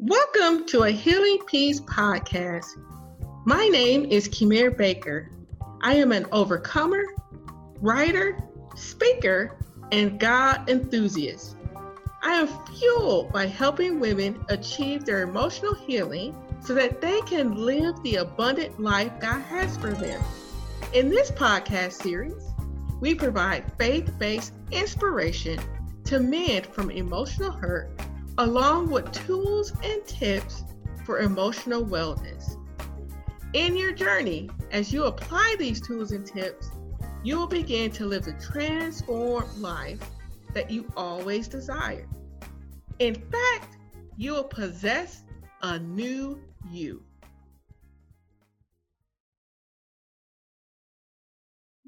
Welcome to a Healing Peace podcast. My name is Kimir Baker. I am an overcomer, writer, speaker, and God enthusiast. I am fueled by helping women achieve their emotional healing so that they can live the abundant life God has for them. In this podcast series, we provide faith based inspiration to mend from emotional hurt along with tools and tips for emotional wellness. In your journey, as you apply these tools and tips, you will begin to live the transformed life that you always desired. In fact, you will possess a new you.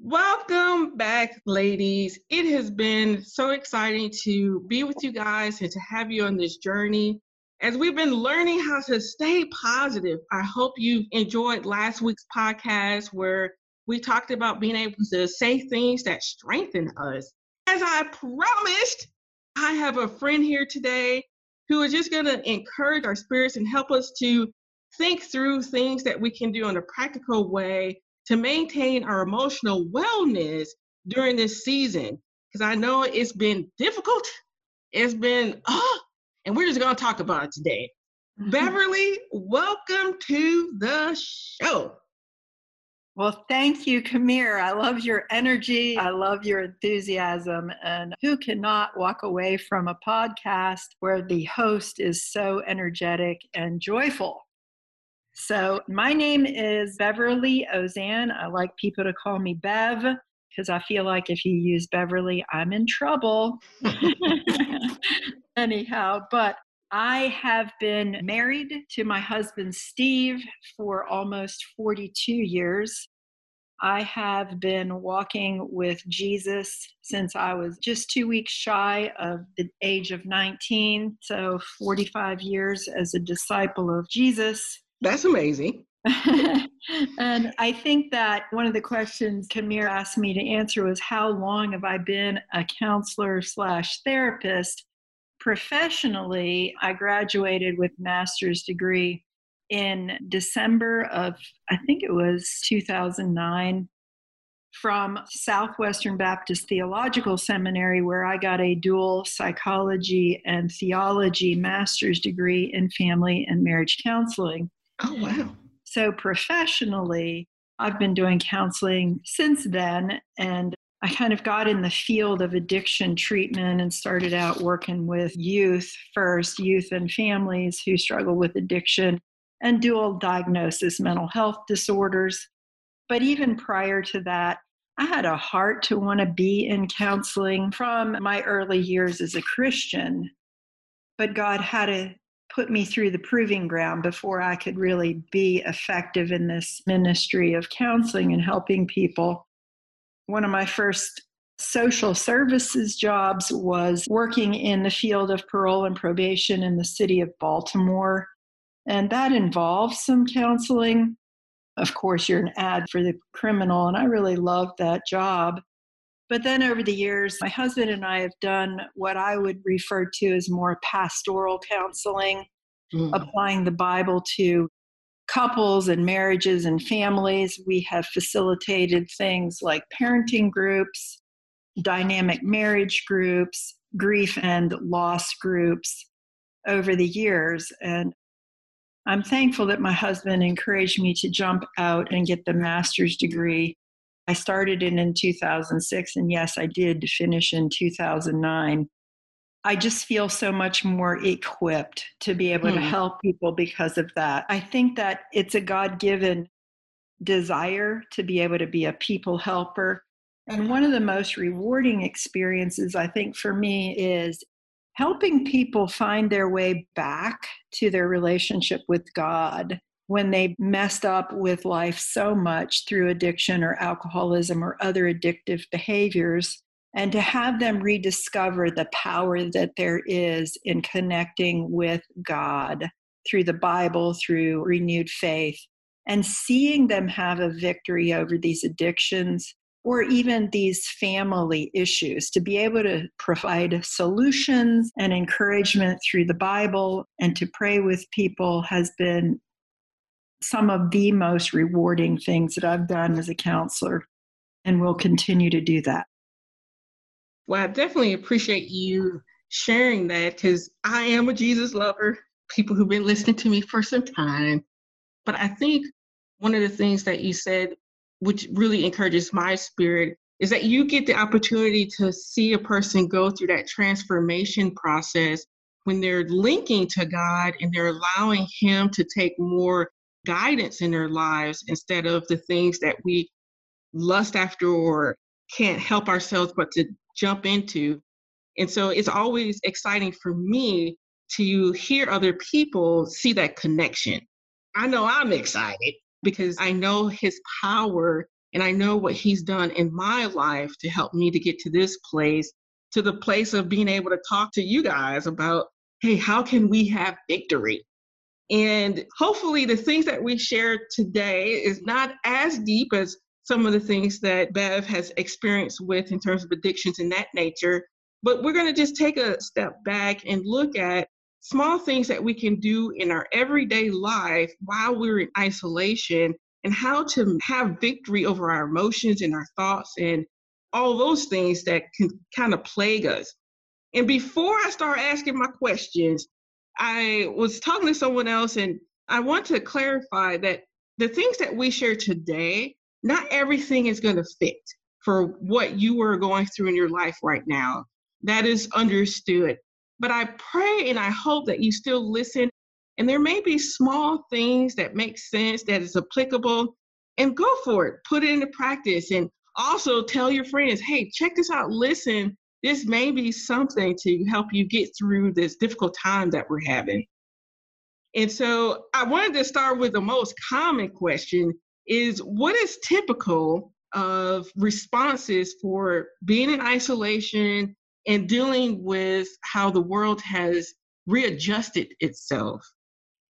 Welcome back, ladies. It has been so exciting to be with you guys and to have you on this journey. As we've been learning how to stay positive, I hope you enjoyed last week's podcast where we talked about being able to say things that strengthen us. As I promised, I have a friend here today who is just going to encourage our spirits and help us to think through things that we can do in a practical way to maintain our emotional wellness during this season because I know it's been difficult. It's been, oh, and we're just going to talk about it today. Mm-hmm. Beverly, welcome to the show. Well, thank you, Kamir. I love your energy. I love your enthusiasm. And who cannot walk away from a podcast where the host is so energetic and joyful? So, my name is Beverly Ozan. I like people to call me Bev because I feel like if you use Beverly, I'm in trouble. Anyhow, but I have been married to my husband Steve for almost 42 years. I have been walking with Jesus since I was just two weeks shy of the age of 19, so 45 years as a disciple of Jesus. That's amazing. and I think that one of the questions Kamir asked me to answer was how long have I been a counselor slash therapist? Professionally, I graduated with master's degree in December of, I think it was 2009, from Southwestern Baptist Theological Seminary, where I got a dual psychology and theology master's degree in family and marriage counseling. Oh, wow. So, professionally, I've been doing counseling since then. And I kind of got in the field of addiction treatment and started out working with youth first, youth and families who struggle with addiction and dual diagnosis mental health disorders. But even prior to that, I had a heart to want to be in counseling from my early years as a Christian. But God had to put me through the proving ground before I could really be effective in this ministry of counseling and helping people. One of my first social services jobs was working in the field of parole and probation in the city of Baltimore. And that involves some counseling. Of course, you're an ad for the criminal, and I really loved that job. But then over the years, my husband and I have done what I would refer to as more pastoral counseling, mm. applying the Bible to couples and marriages and families. We have facilitated things like parenting groups, dynamic marriage groups, grief and loss groups over the years. And I'm thankful that my husband encouraged me to jump out and get the master's degree I started it in 2006, and yes, I did finish in 2009. I just feel so much more equipped to be able mm. to hmm. help people because of that. I think that it's a God given desire to be able to be a people helper. And one of the most rewarding experiences, I think, for me is helping people find their way back to their relationship with God when they messed up with life so much through addiction or alcoholism or other addictive behaviors, and to have them rediscover the power that there is in connecting with God through the Bible, through renewed faith, and seeing them have a victory over these addictions or even these family issues, to be able to provide solutions and encouragement through the Bible and to pray with people has been some of the most rewarding things that I've done as a counselor and will continue to do that. Well, I definitely appreciate you sharing that because I am a Jesus lover. People who've been listening to me for some time. But I think one of the things that you said, which really encourages my spirit, is that you get the opportunity to see a person go through that transformation process when they're linking to God and they're allowing Him to take more guidance in their lives instead of the things that we lust after or can't help ourselves but to jump into. And so it's always exciting for me to hear other people see that connection. I know I'm excited because I know his power and I know what he's done in my life to help me to get to this place, to the place of being able to talk to you guys about, hey, how can we have victory? And hopefully, the things that we shared today is not as deep as some of the things that Bev has experienced with in terms of addictions and that nature. But we're going to just take a step back and look at small things that we can do in our everyday life while we're in isolation and how to have victory over our emotions and our thoughts and all those things that can kind of plague us. And before I start asking my questions, I was talking to someone else and I want to clarify that the things that we share today, not everything is going to fit for what you are going through in your life right now. That is understood. But I pray and I hope that you still listen. And there may be small things that make sense, that is applicable, and go for it. Put it into practice. And also tell your friends, hey, check this out. Listen this may be something to help you get through this difficult time that we're having. And so I wanted to start with the most common question is what is typical of responses for being in isolation and dealing with how the world has readjusted itself?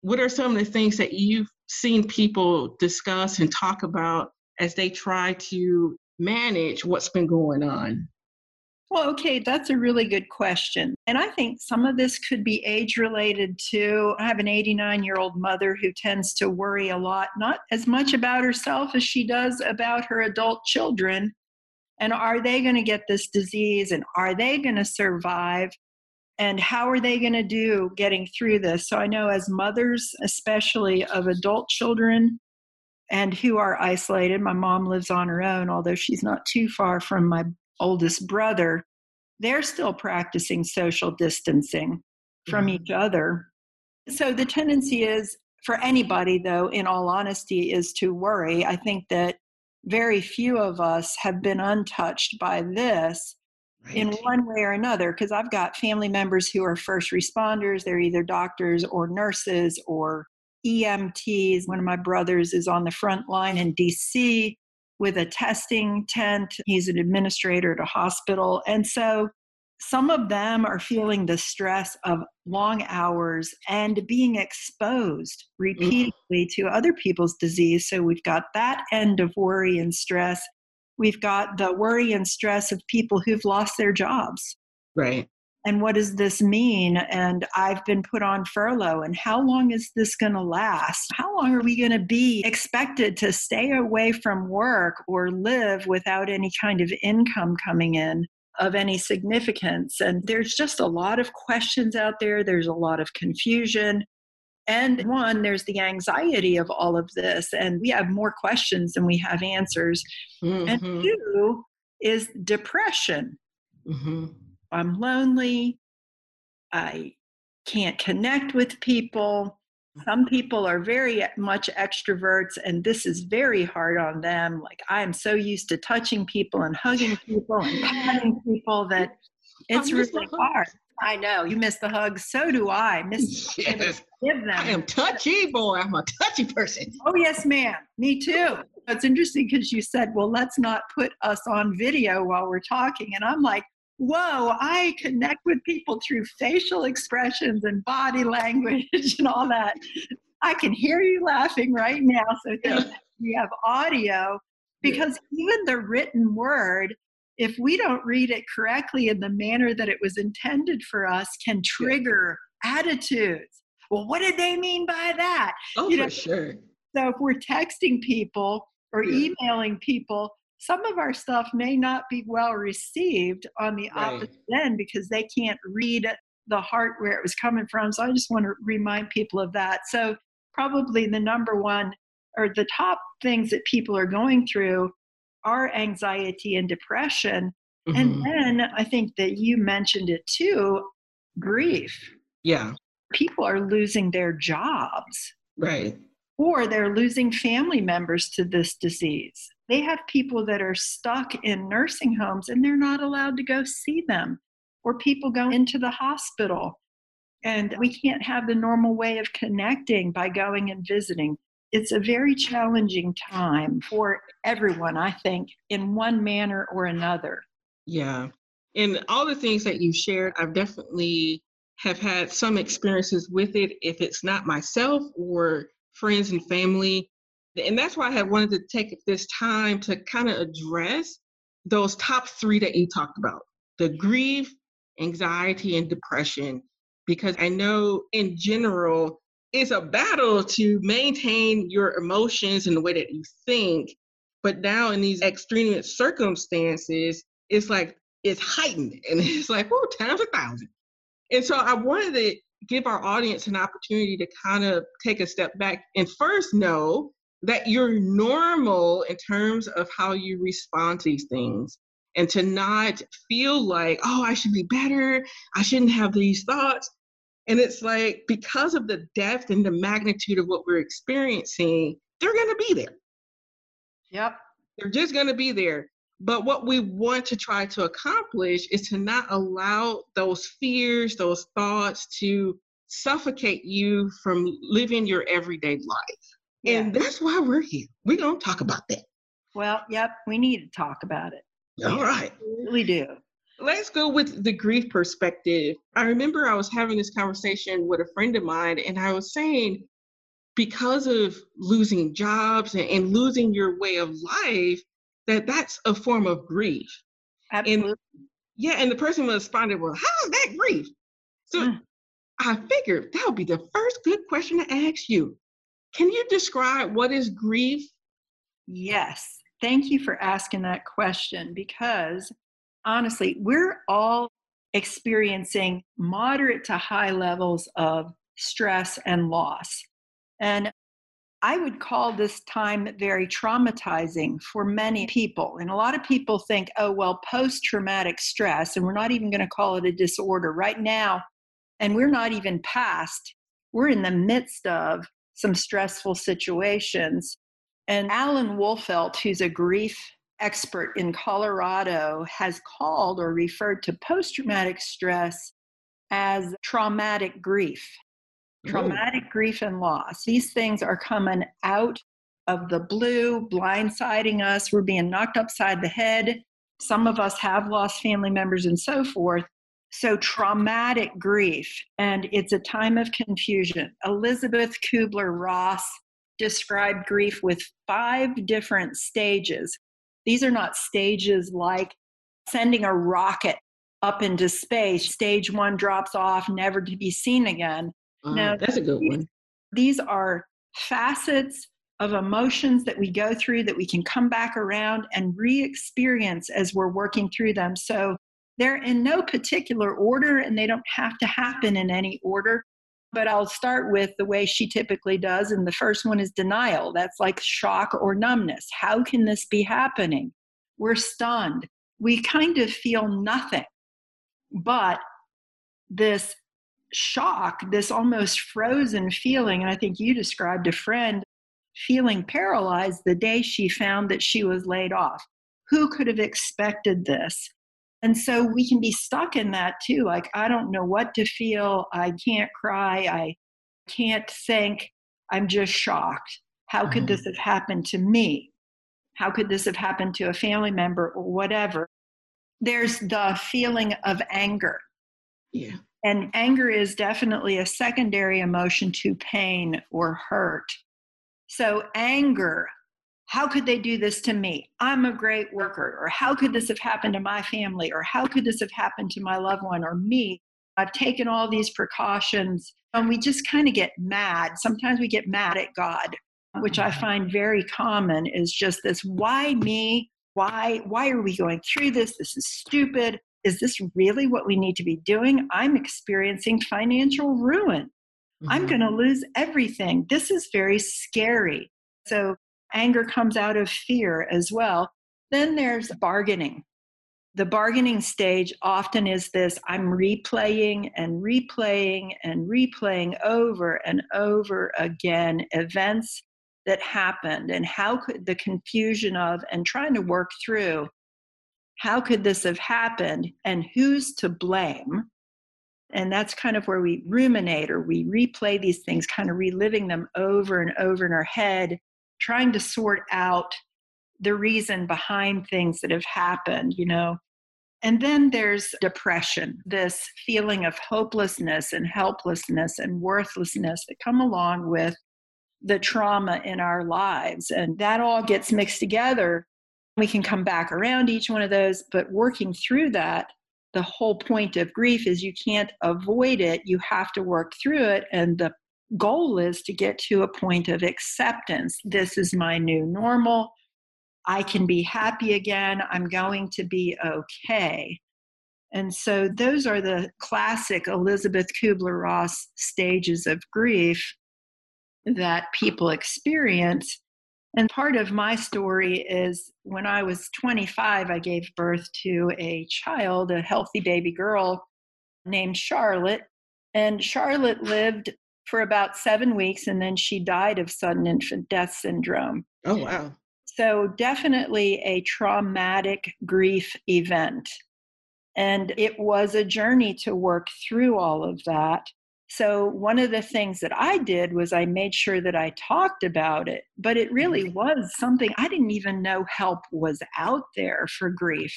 What are some of the things that you've seen people discuss and talk about as they try to manage what's been going on? Well, okay, that's a really good question. And I think some of this could be age related too. I have an 89 year old mother who tends to worry a lot, not as much about herself as she does about her adult children. And are they going to get this disease? And are they going to survive? And how are they going to do getting through this? So I know as mothers, especially of adult children, and who are isolated. My mom lives on her own, although she's not too far from my oldest brother, they're still practicing social distancing from mm-hmm. each other. So the tendency is for anybody, though, in all honesty, is to worry. I think that very few of us have been untouched by this right. in one way or another because I've got family members who are first responders. They're either doctors or nurses or EMTs. One of my brothers is on the front line in DC with a testing tent. He's an administrator at a hospital. And so some of them are feeling the stress of long hours and being exposed repeatedly mm-hmm. to other people's disease. So we've got that end of worry and stress. We've got the worry and stress of people who've lost their jobs. Right and what does this mean? And I've been put on furlough, and how long is this going to last? How long are we going to be expected to stay away from work or live without any kind of income coming in? Of any significance. And there's just a lot of questions out there. There's a lot of confusion. And one, there's the anxiety of all of this, and we have more questions than we have answers. Mm-hmm. And two is depression. Mm-hmm I'm lonely. I can't connect with people. Some mm-hmm. people are very much extroverts, and this is very hard on them. Like, I am so used to touching people and hugging people and patting people that oh, it's really hard. I know you miss the hugs. So do I. Miss yes. give them. I am touchy, boy. I'm a touchy person. Oh yes, ma'am. Me too. It's interesting because you said, "Well, let's not put us on video while we're talking," and I'm like, whoa, I connect with people through facial expressions and body language and all that. I can hear you laughing right now. So we have audio. Because yeah. even the written word, if we don't read it correctly in the manner that it was intended for us, can trigger yeah. attitudes. Well, what did they mean by that? Oh, you for sure. So if we're texting people or emailing people, some of our stuff may not be well received on the right. opposite end because they can't read the heart where it was coming from. So I just want to remind people of that. So probably the number one or the top things that people are going through are anxiety and depression. Mm-hmm. And then I think that you mentioned it too grief. Yeah. People are losing their jobs. Right. Or they're losing family members to this disease. They have people that are stuck in nursing homes and they're not allowed to go see them, or people go into the hospital. And we can't have the normal way of connecting by going and visiting. It's a very challenging time for everyone, I think, in one manner or another. Yeah. And all the things that you shared, I've definitely have had some experiences with it. If it's not myself or friends and family, and that's why I wanted to take this time to kind of address those top three that you talked about the grief, anxiety, and depression. Because I know in general, it's a battle to maintain your emotions and the way that you think. But now in these extreme circumstances, it's like it's heightened and it's like, oh, times a thousand. And so I wanted to give our audience an opportunity to kind of take a step back and first know that you're normal in terms of how you respond to these things and to not feel like, oh, I should be better. I shouldn't have these thoughts. And it's like, because of the depth and the magnitude of what we're experiencing, they're going to be there. Yep. They're just going to be there. But what we want to try to accomplish is to not allow those fears, those thoughts to suffocate you from living your everyday life. Yeah. And that's why we're here. We're going to talk about that. Well, yep, we need to talk about it. All right. We do. Let's go with the grief perspective. I remember I was having this conversation with a friend of mine, and I was saying, because of losing jobs and, and losing your way of life, that that's a form of grief. Absolutely. And, yeah, and the person responded, Well, how is that grief? So mm. I figured that would be the first good question to ask you. Can you describe what is grief? Yes. Thank you for asking that question because honestly, we're all experiencing moderate to high levels of stress and loss. And I would call this time very traumatizing for many people. And a lot of people think, oh, well, post traumatic stress, and we're not even going to call it a disorder right now. And we're not even past, we're in the midst of some stressful situations. And Alan Wolfelt, who's a grief expert in Colorado, has called or referred to post traumatic stress as traumatic grief. Traumatic Ooh. grief and loss. These things are coming out of the blue, blindsiding us. We're being knocked upside the head. Some of us have lost family members and so forth. So, traumatic grief, and it's a time of confusion. Elizabeth Kubler Ross described grief with five different stages. These are not stages like sending a rocket up into space. Stage one drops off, never to be seen again. Uh, now, that's a good one. These are facets of emotions that we go through that we can come back around and re experience as we're working through them. So, they're in no particular order and they don't have to happen in any order. But I'll start with the way she typically does. And the first one is denial. That's like shock or numbness. How can this be happening? We're stunned. We kind of feel nothing. But this shock, this almost frozen feeling, and I think you described a friend feeling paralyzed the day she found that she was laid off. Who could have expected this? And so we can be stuck in that too. Like, I don't know what to feel. I can't cry. I can't think. I'm just shocked. How could mm-hmm. this have happened to me? How could this have happened to a family member or whatever? There's the feeling of anger. Yeah. And anger is definitely a secondary emotion to pain or hurt. So, anger, how could they do this to me? I'm a great worker. Or how could this have happened to my family? Or how could this have happened to my loved one or me? I've taken all these precautions. And we just kind of get mad. Sometimes we get mad at God, which I mm-hmm. find very common is just this why me? Why why are we going through this? This is stupid. Is this really what we need to be doing? I'm experiencing financial ruin. Mm-hmm. I'm going to lose everything. This is very scary. So Anger comes out of fear as well. Then there's bargaining. The bargaining stage often is this I'm replaying and replaying and replaying over and over again events that happened and how could the confusion of and trying to work through how could this have happened and who's to blame and that's kind of where we ruminate or we replay these things kind of reliving them over and over in our head trying to sort out the reason behind things that have happened, you know. And then there's depression, this feeling of hopelessness and helplessness and worthlessness that come along with the trauma in our lives. And that all gets mixed together. We can come back around each one of those, but working through that, the whole point of grief is you can't avoid it. You have to work through it. And the goal is to get to a point of acceptance. This is my new normal. I can be happy again. I'm going to be okay. And so those are the classic Elizabeth Kubler Ross stages of grief that people experience. And part of my story is when I was 25, I gave birth to a child, a healthy baby girl named Charlotte. And Charlotte lived for about seven weeks, and then she died of sudden infant death syndrome. Oh, wow. So, definitely a traumatic grief event. And it was a journey to work through all of that. So, one of the things that I did was I made sure that I talked about it, but it really mm-hmm. was something I didn't even know help was out there for grief.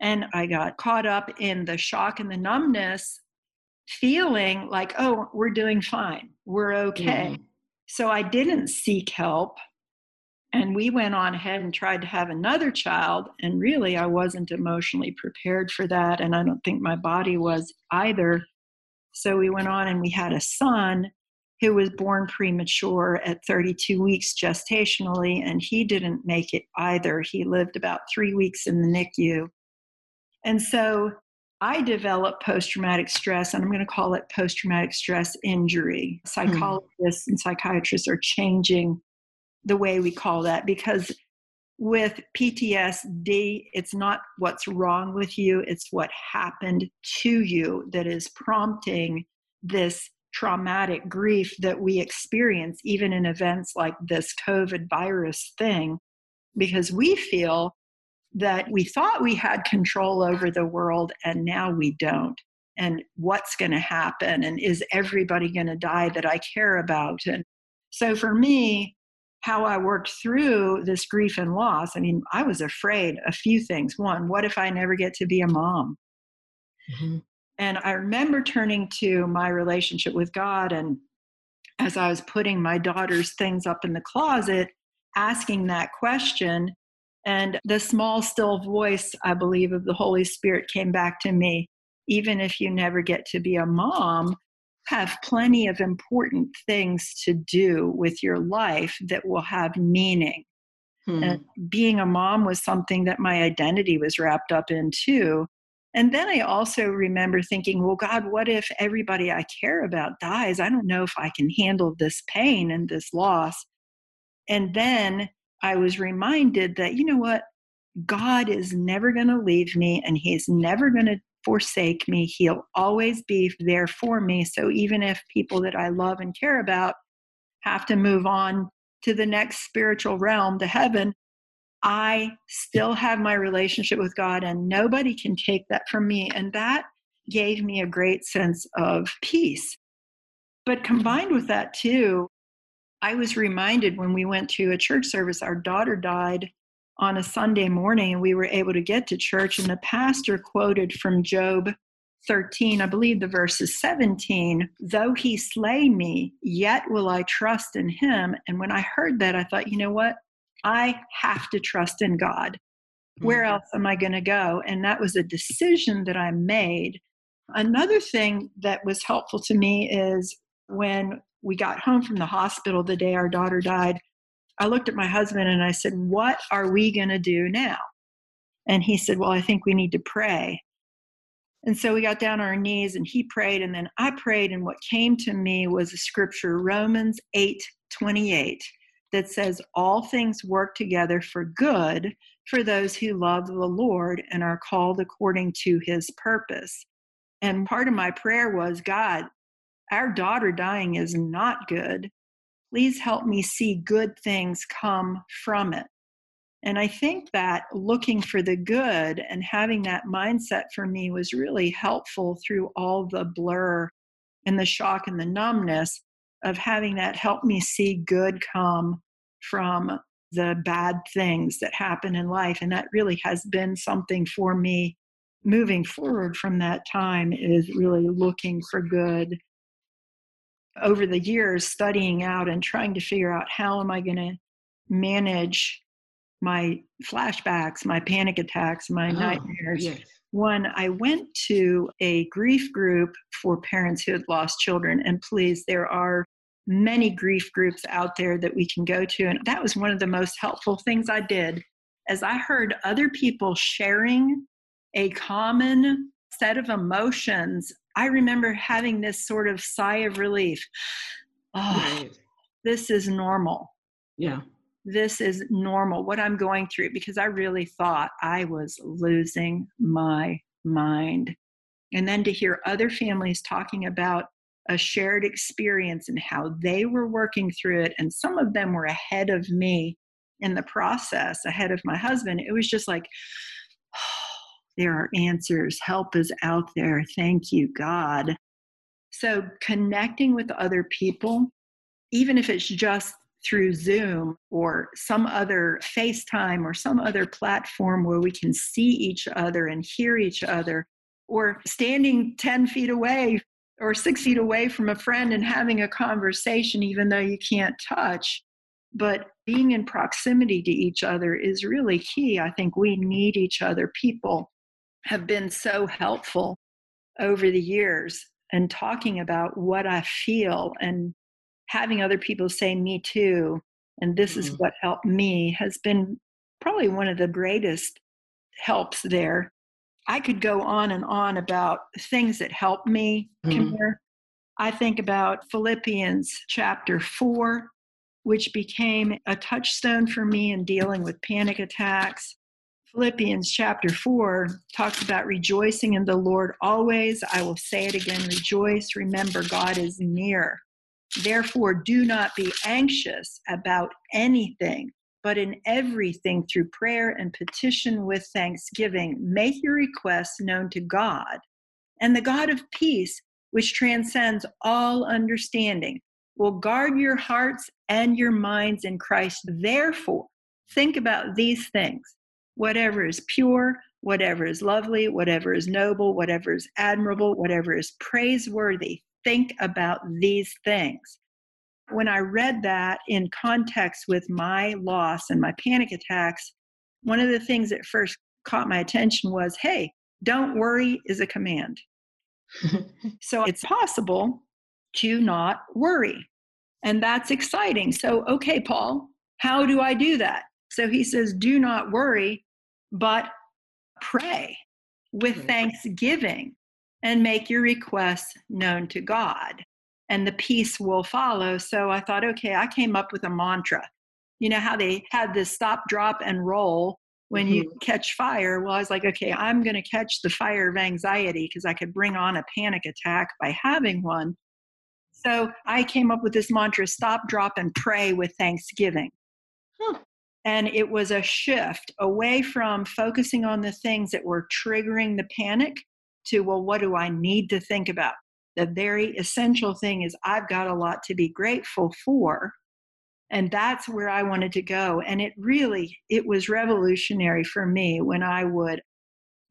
And I got caught up in the shock and the numbness feeling like, oh, we're doing fine, we're okay. Mm. So I didn't seek help. And we went on ahead and tried to have another child. And really, I wasn't emotionally prepared for that. And I don't think my body was either. So we went on and we had a son who was born premature at 32 weeks gestationally, and he didn't make it either. He lived about three weeks in the NICU. And so I developed post traumatic stress, and I'm going to call it post traumatic stress injury. Hmm. Psychologists and psychiatrists are changing the way we call that because with PTSD, it's not what's wrong with you, it's what happened to you that is prompting this traumatic grief that we experience, even in events like this COVID virus thing, because we feel that we thought we had control over the world and now we don't. And what's going to happen? And is everybody going to die that I care about? And so for me, how I worked through this grief and loss, I mean, I was afraid a few things. One, what if I never get to be a mom? Mm-hmm. And I remember turning to my relationship with God and as I was putting my daughter's things up in the closet, asking that question and the small, still voice, I believe, of the Holy Spirit came back to me. Even if you never get to be a mom, have plenty of important things to do with your life that will have meaning. Hmm. And being a mom was something that my identity was wrapped up in too. And then I also remember thinking, well, God, what if everybody I care about dies? I don't know if I can handle this pain and this loss. And then I was reminded that, you know what? God is never going to leave me and He's never going to forsake me. He'll always be there for me. So even if people that I love and care about have to move on to the next spiritual realm, to heaven, I still have my relationship with God and nobody can take that from me. And that gave me a great sense of peace. But combined with that, too, I was reminded when we went to a church service, our daughter died on a Sunday morning, and we were able to get to church. And the pastor quoted from Job 13, I believe the verse is 17, though he slay me, yet will I trust in him. And when I heard that, I thought, you know what? I have to trust in God. Where Mhm. else am I going to go? And that was a decision that I made. Another thing that was helpful to me is when we got home from the hospital the day our daughter died, I looked at my husband and I said, What are we going to do now? And he said, Well, I think we need to pray. And so we got down on our knees and he prayed, and then I prayed, and what came to me was a scripture, Romans 8 28, that says, All things work together for good for those who love the Lord and are called according to his purpose. And part of my prayer was, God, our daughter dying is not good. Please help me see good things come from it. And I think that looking for the good and having that mindset for me was really helpful through all the blur and the shock and the numbness of having that help me see good come from the bad things that happen in life. And that really has been something for me moving forward from that time is really looking for good over the years studying out and trying to figure out how am i going to manage my flashbacks my panic attacks my Oh, nightmares yes. when i went to a grief group for parents who had lost children and please there are many grief groups out there that we can go to and that was one of the most helpful things i did as i heard other people sharing a common set of emotions i remember having this sort of sigh of relief oh Right. this is normal Yeah. this is normal what i'm going through because i really thought i was losing my mind and then to hear other families talking about a shared experience and how they were working through it and some of them were ahead of me in the process ahead of my husband it was just like there are answers help is out there thank you god so connecting with other people even if it's just through Zoom or some other FaceTime or some other platform where we can see each other and hear each other, or standing 10 feet away or six feet away from a friend and having a conversation, even though you can't touch. But being in proximity to each other is really key. I think we need each other. People have been so helpful over the years and talking about what I feel and having other people say me too and this is Mhm. what helped me has been probably one of the greatest helps there i could go on and on about things that help me Mhm. I think about philippians chapter 4 which became a touchstone for me in dealing with panic attacks Philippians chapter 4 talks about rejoicing in the Lord always. I will say it again rejoice. Remember, God is near. Therefore, do not be anxious about anything, but in everything through prayer and petition with thanksgiving, make your requests known to God. And the God of peace, which transcends all understanding, will guard your hearts and your minds in Christ. Therefore, think about these things whatever is pure, whatever is lovely, whatever is noble, whatever is admirable, whatever is praiseworthy. Think about these things. When I read that in context with my loss and my panic attacks, one of the things that first caught my attention was hey, don't worry is a command. So it's possible to not worry. And that's exciting. So, okay, Paul, how do I do that? So he says, do not worry, but pray with mm-hmm. thanksgiving and make your requests known to God, and the peace will follow. So I thought, okay, I came up with a mantra. You know how they had this stop, drop, and roll when you mm-hmm. catch fire? Well, I was like, okay, I'm going to catch the fire of anxiety because I could bring on a panic attack by having one. So I came up with this mantra stop, drop, and pray with thanksgiving. And it was a shift away from focusing on the things that were triggering the panic to, well, what do I need to think about? The very essential thing is I've got a lot to be grateful for. And that's where I wanted to go. And it really, it was revolutionary for me when I would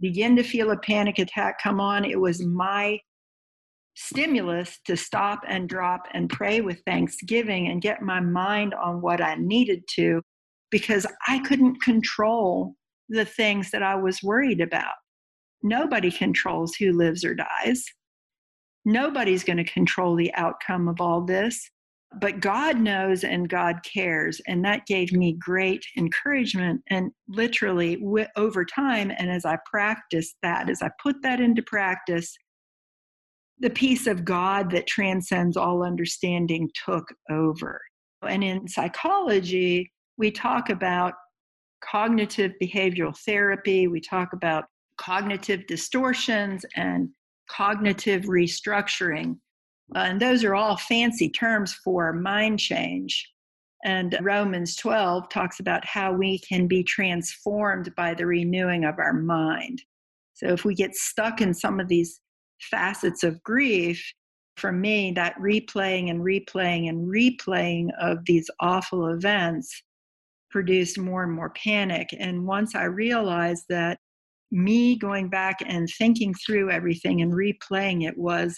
begin to feel a panic attack come on. It was my stimulus to stop and drop and pray with thanksgiving and get my mind on what I needed to because I couldn't control the things that I was worried about. Nobody controls who lives or dies. Nobody's going to control the outcome of all this, but God knows and God cares. And that gave me great encouragement. And literally, w- over time, and as I practiced that, as I put that into practice, the peace of God that transcends all understanding took over. And in psychology, we talk about cognitive behavioral therapy, we talk about cognitive distortions and cognitive restructuring. Uh, and those are all fancy terms for mind change. And Romans 12 talks about how we can be transformed by the renewing of our mind. So if we get stuck in some of these facets of grief, for me, that replaying and replaying and replaying of these awful events produced more and more panic. And once I realized that me going back and thinking through everything and replaying it was,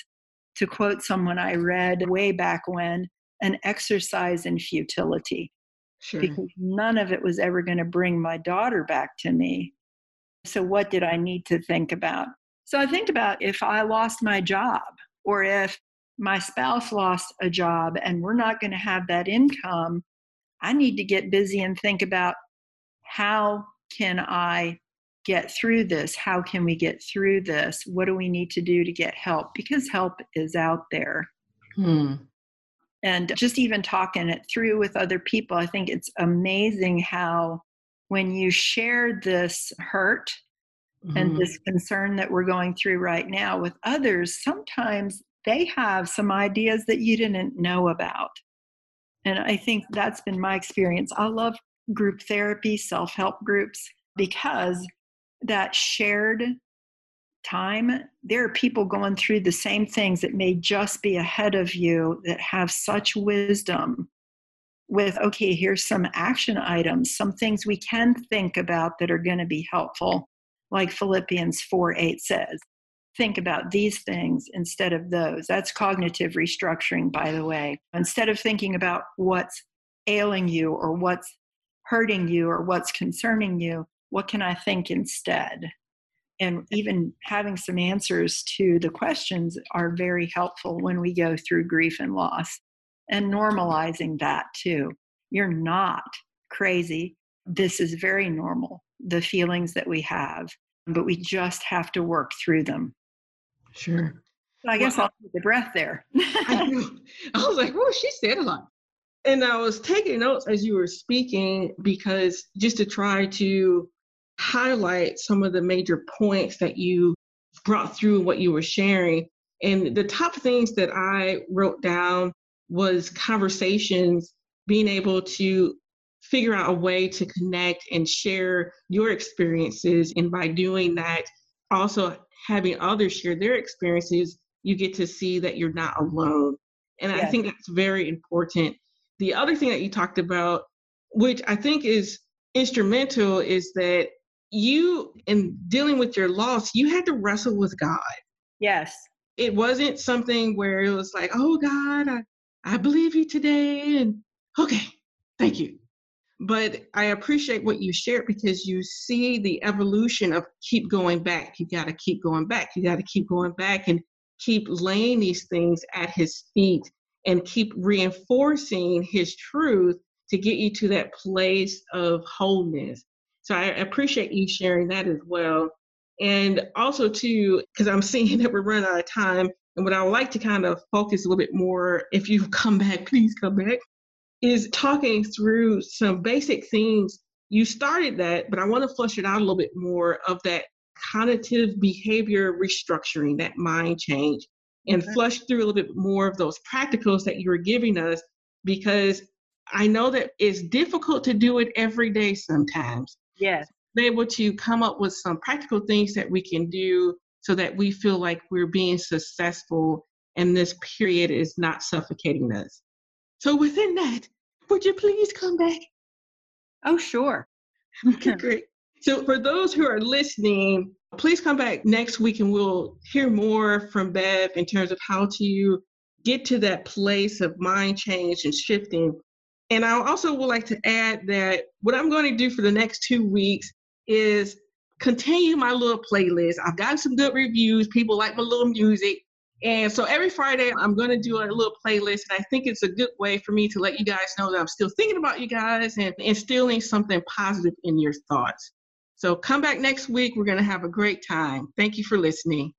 to quote someone I read way back when, an exercise in futility. Sure. Because none of it was ever going to bring my daughter back to me. So, what did I need to think about? So, I think about if I lost my job or if my spouse lost a job and we're not going to have that income, I need to get busy and think about how can I get through this? How can we get through this? What do we need to do to get help? Because help is out there. Hmm. And just even talking it through with other people, I think it's amazing how when you share this hurt mm-hmm. and this concern that we're going through right now with others, sometimes they have some ideas that you didn't know about. And I think that's been my experience. I love group therapy, self help groups, because that shared time, there are people going through the same things that may just be ahead of you that have such wisdom with, okay, here's some action items, some things we can think about that are going to be helpful, like Philippians 4 8 says. Think about these things instead of those. That's cognitive restructuring, by the way. Instead of thinking about what's ailing you or what's hurting you or what's concerning you, what can I think instead? And even having some answers to the questions are very helpful when we go through grief and loss and normalizing that too. You're not crazy. This is very normal, the feelings that we have, but we just have to work through them. Sure. So I guess well, I'll take a breath there. I, I was like, oh, she said a lot. And I was taking notes as you were speaking because just to try to highlight some of the major points that you brought through what you were sharing. And the top things that I wrote down was conversations, being able to figure out a way to connect and share your experiences. And by doing that, also having others share their experiences, you get to see that you're not alone. And yes. I think that's very important. The other thing that you talked about, which I think is instrumental, is that you in dealing with your loss, you had to wrestle with God. Yes. It wasn't something where it was like, oh God, I, I believe you today. And okay, thank you. But I appreciate what you shared because you see the evolution of keep going back. You got to keep going back. You got to keep going back and keep laying these things at his feet and keep reinforcing his truth to get you to that place of wholeness. So I appreciate you sharing that as well. And also, too, because I'm seeing that we're running out of time, and what I would like to kind of focus a little bit more, if you come back, please come back, is talking through some basic things. You started that, but I want to flush it out a little bit more of that cognitive behavior restructuring, that mind change, and okay. flush through a little bit more of those practicals that you were giving us because I know that it's difficult to do it every day sometimes. Yes. Be able to come up with some practical things that we can do so that we feel like we're being successful and this period is not suffocating us. So within that, would you please come back? Oh, sure. okay, great. So for those who are listening, please come back next week and we'll hear more from Bev in terms of how to get to that place of mind change and shifting And I also would like to add that what I'm going to do for the next two weeks is continue my little playlist. I've gotten some good reviews. People like my little music. And so every Friday, I'm going to do a little playlist. And I think it's a good way for me to let you guys know that I'm still thinking about you guys and instilling something positive in your thoughts. So come back next week. We're going to have a great time. Thank you for listening.